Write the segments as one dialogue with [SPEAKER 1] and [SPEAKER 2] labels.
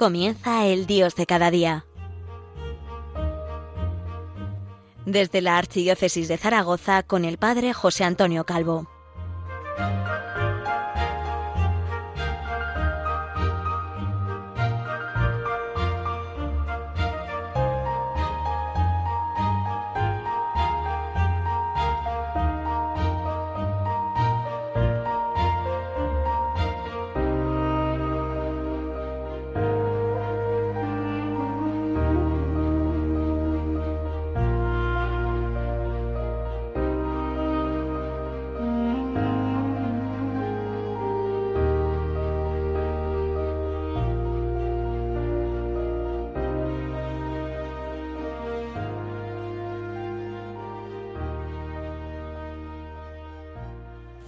[SPEAKER 1] Comienza el Dios de cada día. Desde la Archidiócesis de Zaragoza con el Padre José Antonio Calvo.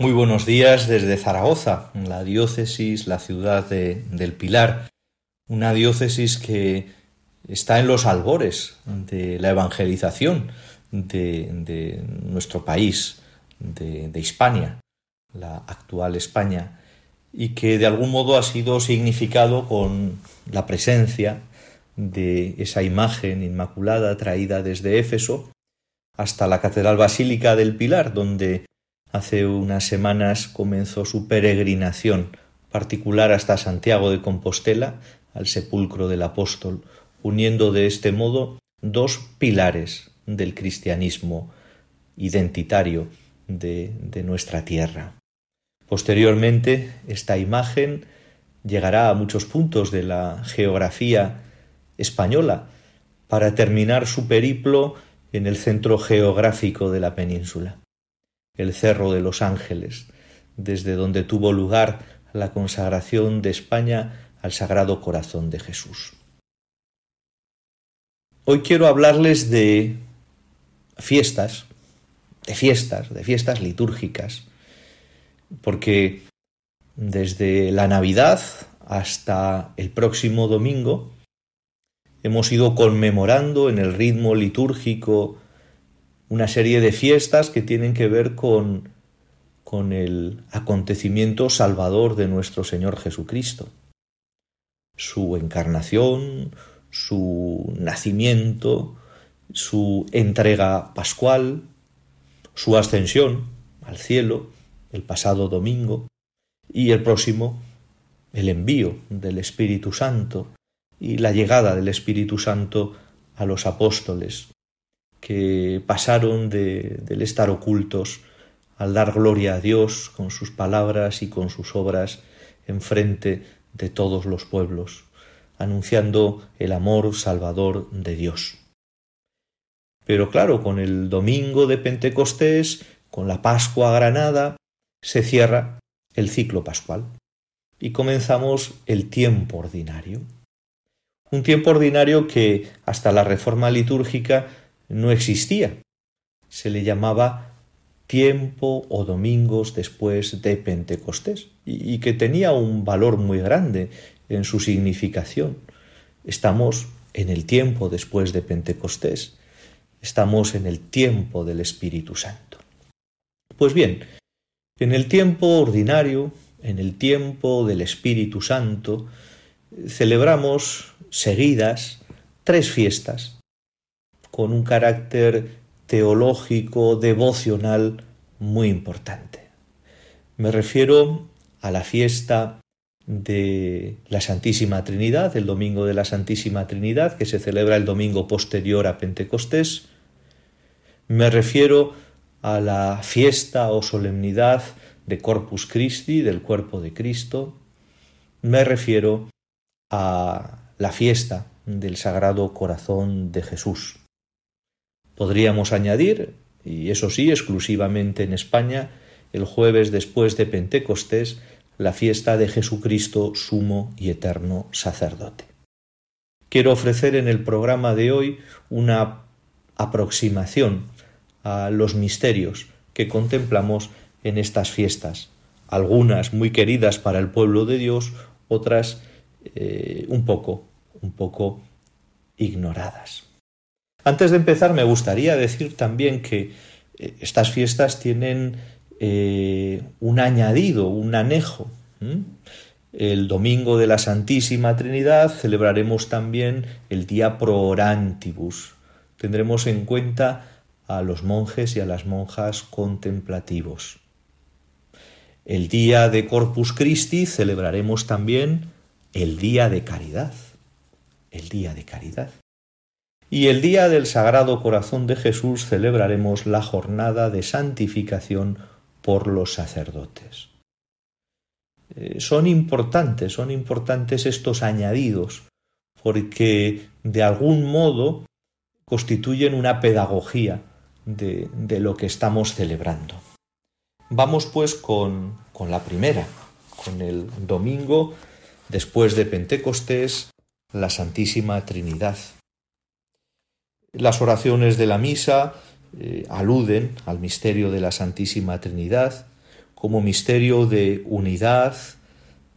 [SPEAKER 2] Muy buenos días desde Zaragoza, la diócesis, la ciudad de, del Pilar, una diócesis que está en los albores de la evangelización de, nuestro país, de, de Hispania, la actual España, y que de algún modo ha sido significado con la presencia de esa imagen inmaculada traída desde Éfeso hasta la Catedral Basílica del Pilar, donde Hace unas semanas comenzó su peregrinación particular hasta Santiago de Compostela, al sepulcro del apóstol, uniendo de este modo dos pilares del cristianismo identitario de, nuestra tierra. Posteriormente, esta imagen llegará a muchos puntos de la geografía española para terminar su periplo en el centro geográfico de la península el Cerro de los Ángeles, desde donde tuvo lugar la consagración de España al Sagrado Corazón de Jesús. Hoy quiero hablarles de fiestas, de fiestas, de fiestas litúrgicas, porque desde la Navidad hasta el próximo domingo hemos ido conmemorando en el ritmo litúrgico una serie de fiestas que tienen que ver con, con el acontecimiento salvador de nuestro Señor Jesucristo. Su encarnación, su nacimiento, su entrega pascual, su ascensión al cielo el pasado domingo y el próximo el envío del Espíritu Santo y la llegada del Espíritu Santo a los apóstoles que pasaron de, del estar ocultos al dar gloria a Dios con sus palabras y con sus obras en frente de todos los pueblos, anunciando el amor salvador de Dios. Pero claro, con el domingo de Pentecostés, con la Pascua granada, se cierra el ciclo pascual y comenzamos el tiempo ordinario. Un tiempo ordinario que hasta la reforma litúrgica no existía. Se le llamaba tiempo o domingos después de Pentecostés y, que tenía un valor muy grande en su significación. Estamos en el tiempo después de Pentecostés. Estamos en el tiempo del Espíritu Santo. Pues bien, en el tiempo ordinario, en el tiempo del Espíritu Santo, celebramos seguidas tres fiestas con un carácter teológico, devocional muy importante. Me refiero a la fiesta de la Santísima Trinidad, el Domingo de la Santísima Trinidad, que se celebra el domingo posterior a Pentecostés. Me refiero a la fiesta o solemnidad de Corpus Christi, del cuerpo de Cristo. Me refiero a la fiesta del Sagrado Corazón de Jesús. Podríamos añadir, y eso sí, exclusivamente en España, el jueves después de Pentecostés, la fiesta de Jesucristo, sumo y eterno sacerdote. Quiero ofrecer en el programa de hoy una aproximación a los misterios que contemplamos en estas fiestas, algunas muy queridas para el pueblo de Dios, otras eh, un poco, un poco ignoradas. Antes de empezar, me gustaría decir también que eh, estas fiestas tienen eh, un añadido, un anejo. el domingo de la Santísima Trinidad celebraremos también el día pro orantibus. Tendremos en cuenta a los monjes y a las monjas contemplativos. El día de Corpus Christi celebraremos también el día de caridad. El día de caridad. Y el día del Sagrado Corazón de Jesús celebraremos la jornada de santificación por los sacerdotes. Eh, son importantes, son importantes estos añadidos, porque de algún modo constituyen una pedagogía de, lo que estamos celebrando. Vamos pues con, con la primera, con el domingo después de Pentecostés, la Santísima Trinidad. Las oraciones de la misa eh, aluden al misterio de la Santísima Trinidad como misterio de unidad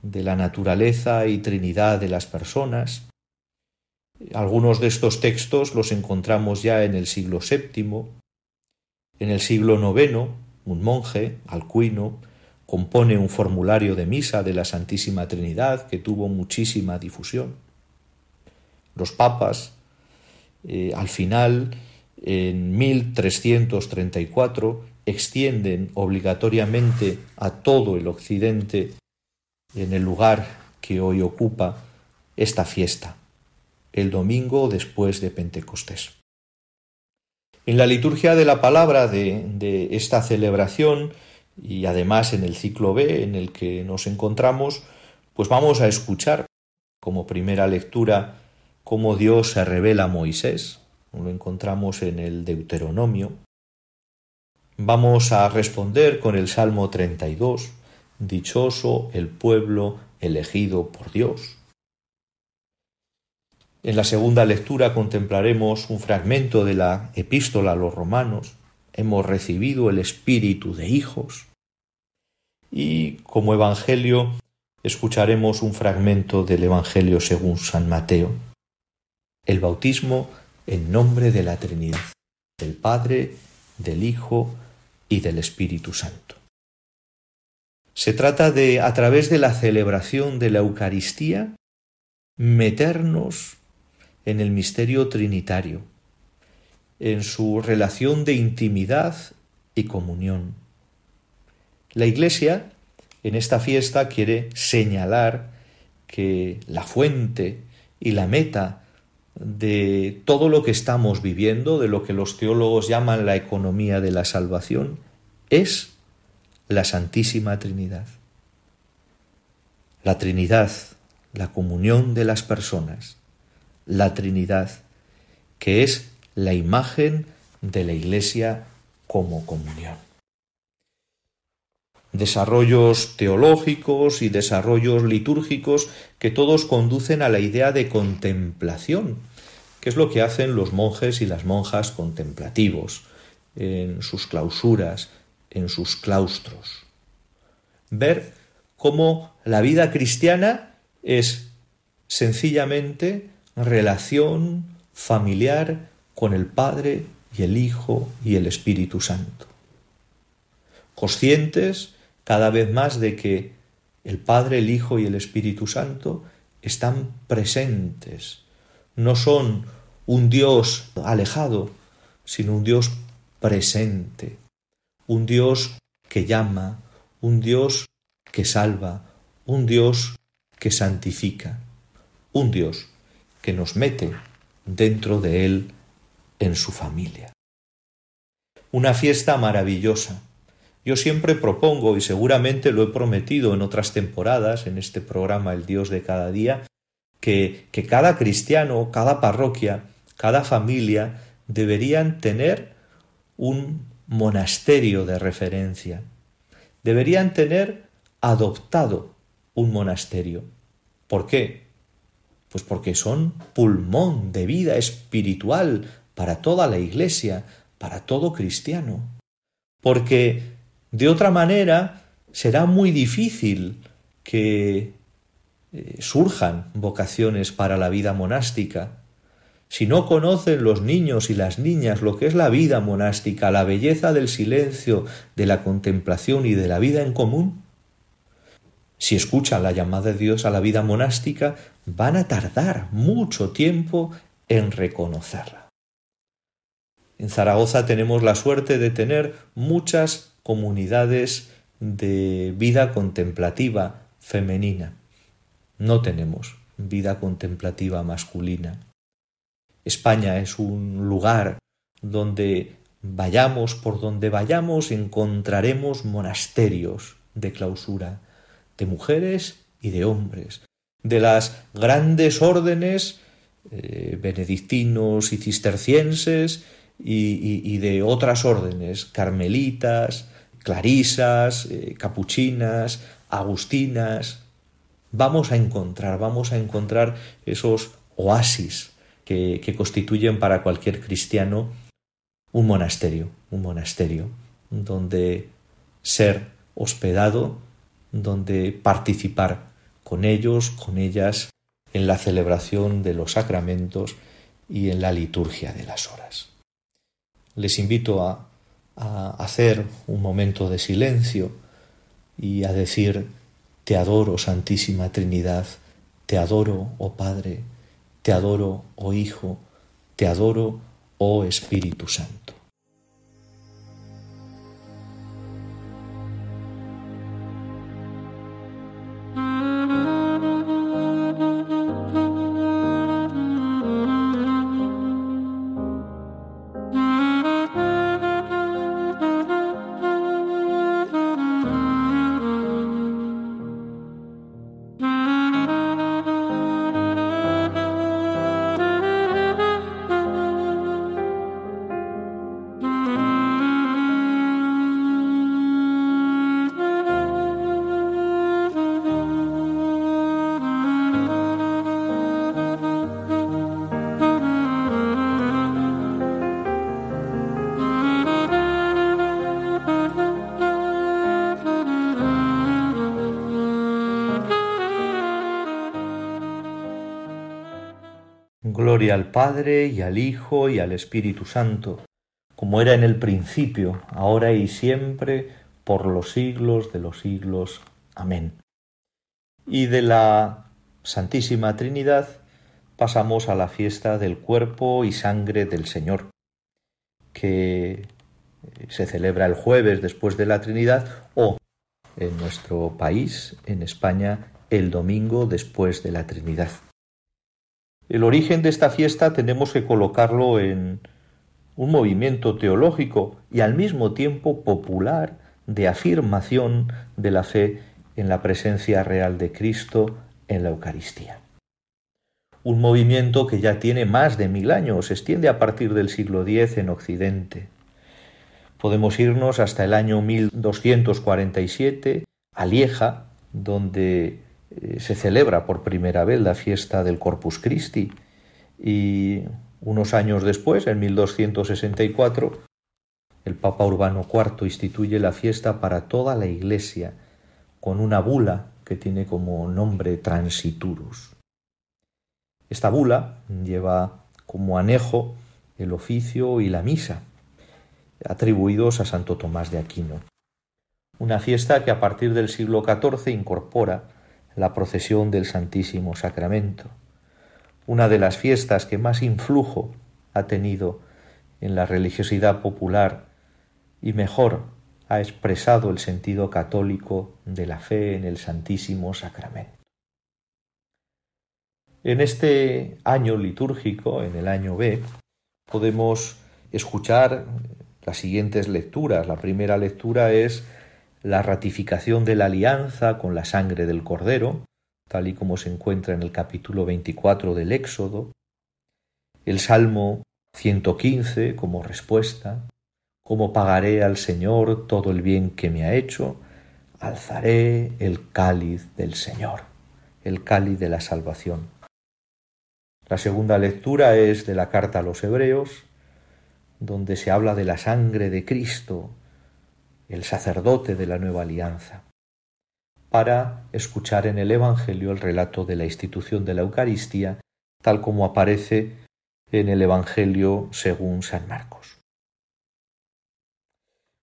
[SPEAKER 2] de la naturaleza y Trinidad de las personas. Algunos de estos textos los encontramos ya en el siglo VII. En el siglo IX, un monje, Alcuino, compone un formulario de misa de la Santísima Trinidad que tuvo muchísima difusión. Los papas, eh, al final, en 1334, extienden obligatoriamente a todo el occidente en el lugar que hoy ocupa esta fiesta, el domingo después de Pentecostés. En la liturgia de la palabra de, de esta celebración y además en el ciclo B en el que nos encontramos, pues vamos a escuchar como primera lectura cómo Dios se revela a Moisés. Lo encontramos en el Deuteronomio. Vamos a responder con el Salmo 32, Dichoso el pueblo elegido por Dios. En la segunda lectura contemplaremos un fragmento de la epístola a los romanos. Hemos recibido el espíritu de hijos. Y como Evangelio escucharemos un fragmento del Evangelio según San Mateo el bautismo en nombre de la Trinidad, del Padre, del Hijo y del Espíritu Santo. Se trata de, a través de la celebración de la Eucaristía, meternos en el misterio trinitario, en su relación de intimidad y comunión. La Iglesia, en esta fiesta, quiere señalar que la fuente y la meta de todo lo que estamos viviendo, de lo que los teólogos llaman la economía de la salvación, es la Santísima Trinidad. La Trinidad, la comunión de las personas, la Trinidad, que es la imagen de la Iglesia como comunión desarrollos teológicos y desarrollos litúrgicos que todos conducen a la idea de contemplación, que es lo que hacen los monjes y las monjas contemplativos en sus clausuras, en sus claustros. Ver cómo la vida cristiana es sencillamente relación familiar con el Padre y el Hijo y el Espíritu Santo. Conscientes cada vez más de que el Padre, el Hijo y el Espíritu Santo están presentes. No son un Dios alejado, sino un Dios presente, un Dios que llama, un Dios que salva, un Dios que santifica, un Dios que nos mete dentro de Él en su familia. Una fiesta maravillosa, yo siempre propongo, y seguramente lo he prometido en otras temporadas, en este programa El Dios de cada día, que, cada cristiano, cada parroquia, cada familia deberían tener un monasterio de referencia. Deberían tener adoptado un monasterio. ¿Por qué? Pues porque son pulmón de vida espiritual para toda la Iglesia, para todo cristiano. Porque de otra manera, será muy difícil que eh, surjan vocaciones para la vida monástica. Si no conocen los niños y las niñas lo que es la vida monástica, la belleza del silencio, de la contemplación y de la vida en común, si escuchan la llamada de Dios a la vida monástica, van a tardar mucho tiempo en reconocerla. En Zaragoza tenemos la suerte de tener muchas comunidades de vida contemplativa femenina. No tenemos vida contemplativa masculina. España es un lugar donde vayamos por donde vayamos encontraremos monasterios de clausura, de mujeres y de hombres, de las grandes órdenes eh, benedictinos y cistercienses y, de otras órdenes, carmelitas, clarisas, eh, capuchinas, agustinas. Vamos a encontrar, vamos a encontrar esos oasis que, que constituyen para cualquier cristiano un monasterio, un monasterio donde ser hospedado, donde participar con ellos, con ellas, en la celebración de los sacramentos y en la liturgia de las horas. Les invito a, a hacer un momento de silencio y a decir, Te adoro, Santísima Trinidad, te adoro, oh Padre, te adoro, oh Hijo, te adoro, oh Espíritu Santo. Gloria al Padre y al Hijo y al Espíritu Santo, como era en el principio, ahora y siempre, por los siglos de los siglos. Amén. Y de la Santísima Trinidad pasamos a la fiesta del cuerpo y sangre del Señor, que se celebra el jueves después de la Trinidad o en nuestro país, en España, el domingo después de la Trinidad. El origen de esta fiesta tenemos que colocarlo en un movimiento teológico y al mismo tiempo popular de afirmación de la fe en la presencia real de Cristo en la Eucaristía. Un movimiento que ya tiene más de mil años, se extiende a partir del siglo X en Occidente. Podemos irnos hasta el año 1247 a Lieja, donde se celebra por primera vez la fiesta del Corpus Christi y unos años después, en 1264, el Papa Urbano IV instituye la fiesta para toda la Iglesia con una bula que tiene como nombre Transiturus. Esta bula lleva como anejo el oficio y la misa, atribuidos a Santo Tomás de Aquino. Una fiesta que a partir del siglo XIV incorpora la procesión del Santísimo Sacramento, una de las fiestas que más influjo ha tenido en la religiosidad popular y mejor ha expresado el sentido católico de la fe en el Santísimo Sacramento. En este año litúrgico, en el año B, podemos escuchar las siguientes lecturas. La primera lectura es la ratificación de la alianza con la sangre del Cordero, tal y como se encuentra en el capítulo 24 del Éxodo, el Salmo 115 como respuesta, ¿cómo pagaré al Señor todo el bien que me ha hecho? Alzaré el cáliz del Señor, el cáliz de la salvación. La segunda lectura es de la carta a los Hebreos, donde se habla de la sangre de Cristo, el sacerdote de la nueva alianza, para escuchar en el Evangelio el relato de la institución de la Eucaristía, tal como aparece en el Evangelio según San Marcos.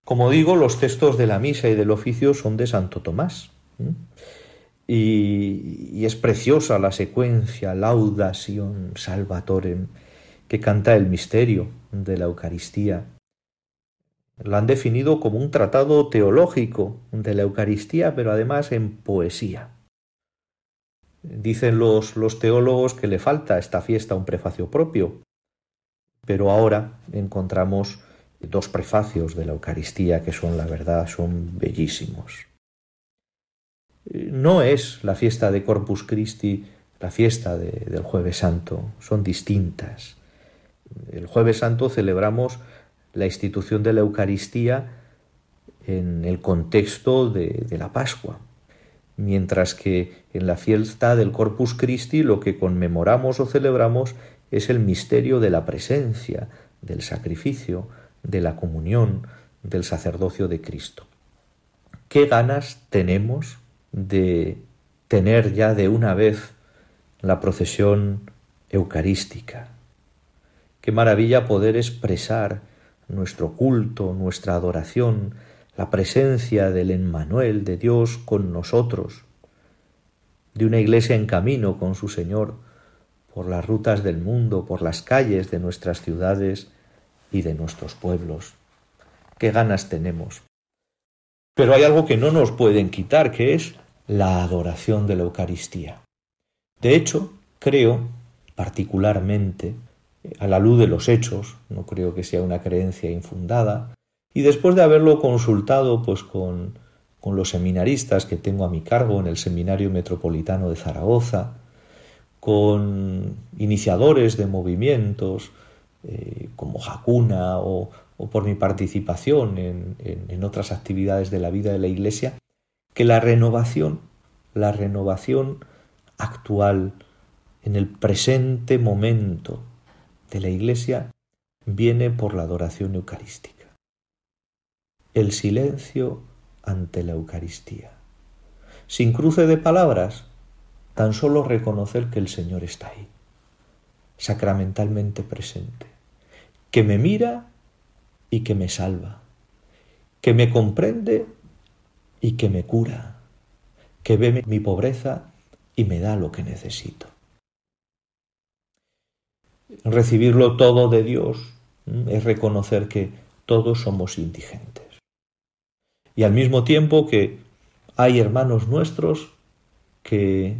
[SPEAKER 2] Como digo, los textos de la misa y del oficio son de Santo Tomás. y, es preciosa la secuencia Laudación Salvatorem que canta el misterio de la Eucaristía. La han definido como un tratado teológico de la Eucaristía, pero además en poesía. Dicen los, los teólogos que le falta a esta fiesta un prefacio propio, pero ahora encontramos dos prefacios de la Eucaristía que son, la verdad, son bellísimos. No es la fiesta de Corpus Christi la fiesta del jueves santo, son distintas. El jueves santo celebramos la institución de la Eucaristía en el contexto de, la Pascua, mientras que en la fiesta del Corpus Christi lo que conmemoramos o celebramos es el misterio de la presencia, del sacrificio, de la comunión, del sacerdocio de Cristo. ¿Qué ganas tenemos de tener ya de una vez la procesión eucarística? Qué maravilla poder expresar nuestro culto, nuestra adoración, la presencia del Emmanuel de Dios con nosotros, de una iglesia en camino con su Señor, por las rutas del mundo, por las calles de nuestras ciudades y de nuestros pueblos. Qué ganas tenemos. Pero hay algo que no nos pueden quitar, que es la adoración de la Eucaristía. De hecho, creo, particularmente, a la luz de los hechos, no creo que sea una creencia infundada, y después de haberlo consultado pues con, con los seminaristas que tengo a mi cargo en el Seminario Metropolitano de Zaragoza, con iniciadores de movimientos eh, como Jacuna o, por mi participación en, en otras actividades de la vida de la Iglesia, que la renovación, la renovación actual en el presente momento de la Iglesia viene por la adoración eucarística. El silencio ante la Eucaristía. Sin cruce de palabras, tan solo reconocer que el Señor está ahí, sacramentalmente presente, que me mira y que me salva, que me comprende y que me cura, que ve mi pobreza y me da lo que necesito. Recibirlo todo de Dios es reconocer que todos somos indigentes. Y al mismo tiempo que hay hermanos nuestros que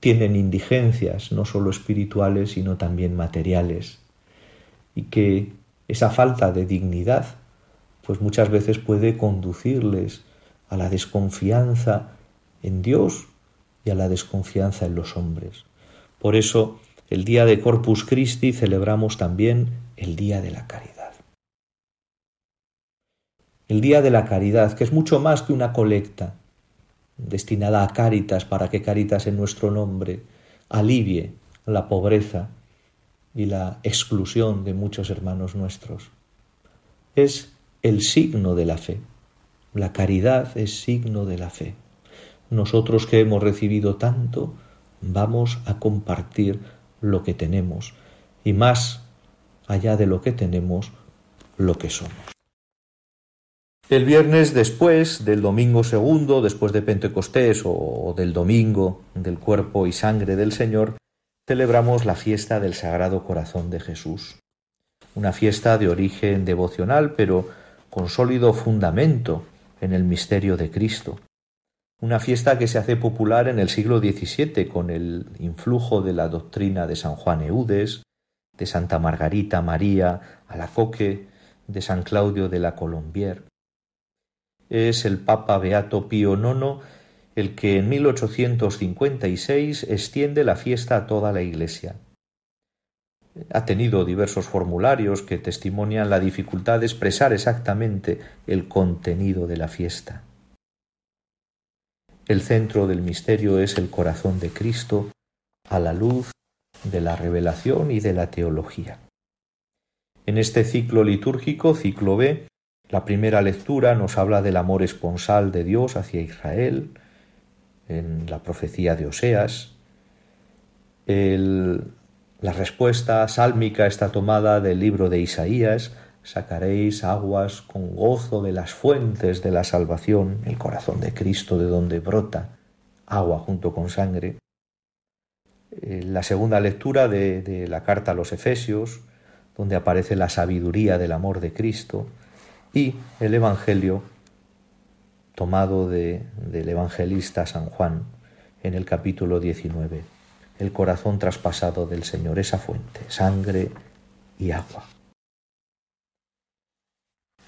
[SPEAKER 2] tienen indigencias, no solo espirituales, sino también materiales, y que esa falta de dignidad, pues muchas veces puede conducirles a la desconfianza en Dios y a la desconfianza en los hombres. Por eso, el día de Corpus Christi celebramos también el día de la caridad. El día de la caridad, que es mucho más que una colecta, destinada a Cáritas para que Cáritas en nuestro nombre alivie la pobreza y la exclusión de muchos hermanos nuestros. Es el signo de la fe. La caridad es signo de la fe. Nosotros que hemos recibido tanto, vamos a compartir lo que tenemos y más allá de lo que tenemos, lo que somos. El viernes después del domingo segundo, después de Pentecostés o del domingo del cuerpo y sangre del Señor, celebramos la fiesta del Sagrado Corazón de Jesús. Una fiesta de origen devocional, pero con sólido fundamento en el misterio de Cristo. Una fiesta que se hace popular en el siglo XVII con el influjo de la doctrina de San Juan Eudes, de Santa Margarita María Alacoque, de San Claudio de la Colombier es el Papa Beato Pío IX el que en 1856 extiende la fiesta a toda la Iglesia. Ha tenido diversos formularios que testimonian la dificultad de expresar exactamente el contenido de la fiesta. El centro del misterio es el corazón de Cristo a la luz de la revelación y de la teología. En este ciclo litúrgico, ciclo B, la primera lectura nos habla del amor esponsal de Dios hacia Israel, en la profecía de Oseas. la respuesta sálmica está tomada del libro de Isaías, sacaréis aguas con gozo de las fuentes de la salvación, el corazón de Cristo de donde brota agua junto con sangre. Eh, la segunda lectura de, la carta a los Efesios, donde aparece la sabiduría del amor de Cristo, y el Evangelio tomado del evangelista San Juan en el capítulo 19, el corazón traspasado del Señor, esa fuente, sangre y agua.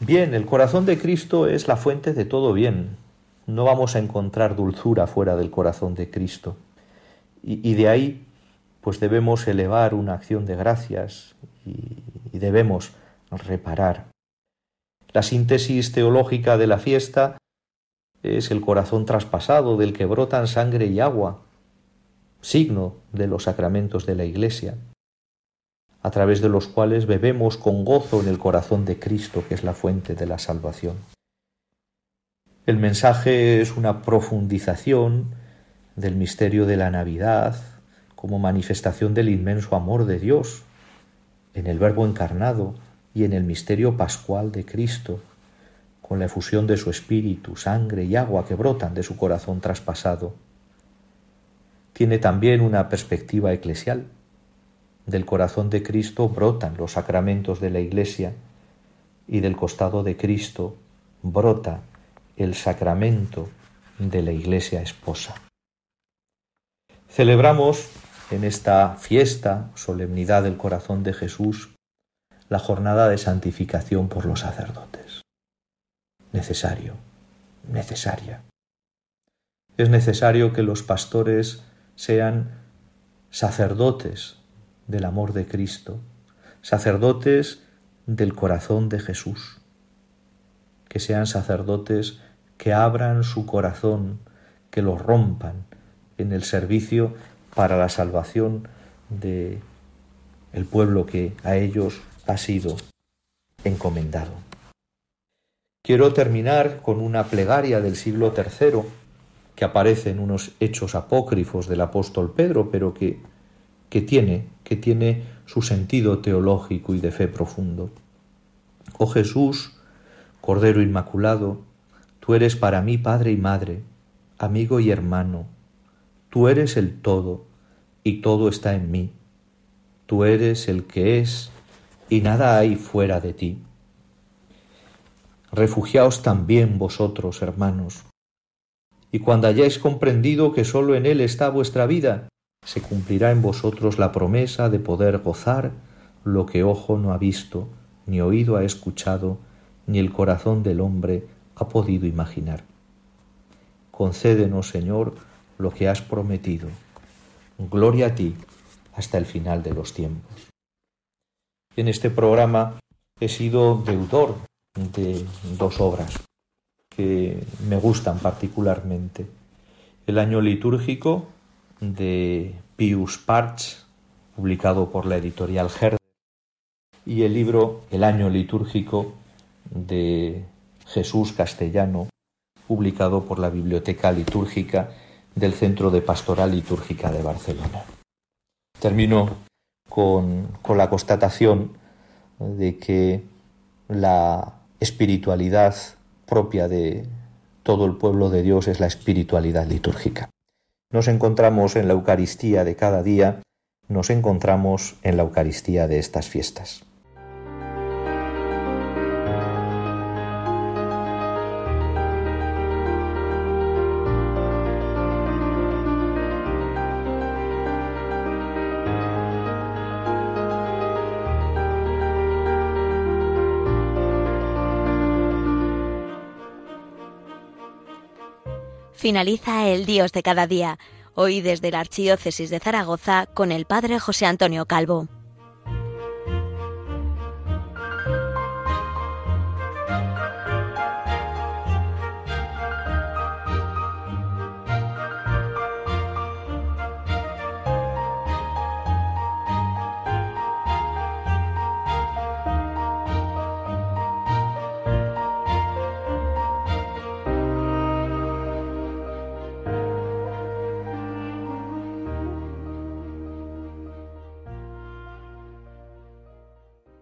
[SPEAKER 2] Bien, el corazón de Cristo es la fuente de todo bien. No vamos a encontrar dulzura fuera del corazón de Cristo. Y, de ahí, pues debemos elevar una acción de gracias y, debemos reparar. La síntesis teológica de la fiesta es el corazón traspasado del que brotan sangre y agua, signo de los sacramentos de la Iglesia a través de los cuales bebemos con gozo en el corazón de Cristo, que es la fuente de la salvación. El mensaje es una profundización del misterio de la Navidad como manifestación del inmenso amor de Dios en el Verbo encarnado y en el misterio pascual de Cristo, con la efusión de su espíritu, sangre y agua que brotan de su corazón traspasado. Tiene también una perspectiva eclesial del corazón de Cristo brotan los sacramentos de la Iglesia y del costado de Cristo brota el sacramento de la Iglesia esposa. Celebramos en esta fiesta, solemnidad del corazón de Jesús, la jornada de santificación por los sacerdotes. Necesario, necesaria. Es necesario que los pastores sean sacerdotes del amor de Cristo, sacerdotes del corazón de Jesús, que sean sacerdotes que abran su corazón, que lo rompan en el servicio para la salvación de el pueblo que a ellos ha sido encomendado. Quiero terminar con una plegaria del siglo III que aparece en unos hechos apócrifos del apóstol Pedro, pero que que tiene, que tiene su sentido teológico y de fe profundo. Oh Jesús, Cordero Inmaculado, tú eres para mí Padre y Madre, amigo y hermano, tú eres el todo y todo está en mí, tú eres el que es y nada hay fuera de ti. Refugiaos también vosotros, hermanos, y cuando hayáis comprendido que sólo en Él está vuestra vida, se cumplirá en vosotros la promesa de poder gozar lo que ojo no ha visto, ni oído ha escuchado, ni el corazón del hombre ha podido imaginar. Concédenos, Señor, lo que has prometido. Gloria a ti hasta el final de los tiempos. En este programa he sido deudor de dos obras que me gustan particularmente. El año litúrgico de Pius Parch, publicado por la editorial Herder, y el libro El año litúrgico de Jesús Castellano, publicado por la Biblioteca Litúrgica del Centro de Pastoral Litúrgica de Barcelona. Termino con, con la constatación de que la espiritualidad propia de todo el pueblo de Dios es la espiritualidad litúrgica nos encontramos en la Eucaristía de cada día, nos encontramos en la Eucaristía de estas fiestas.
[SPEAKER 1] Finaliza el Dios de cada día, hoy desde la Archidiócesis de Zaragoza con el Padre José Antonio Calvo.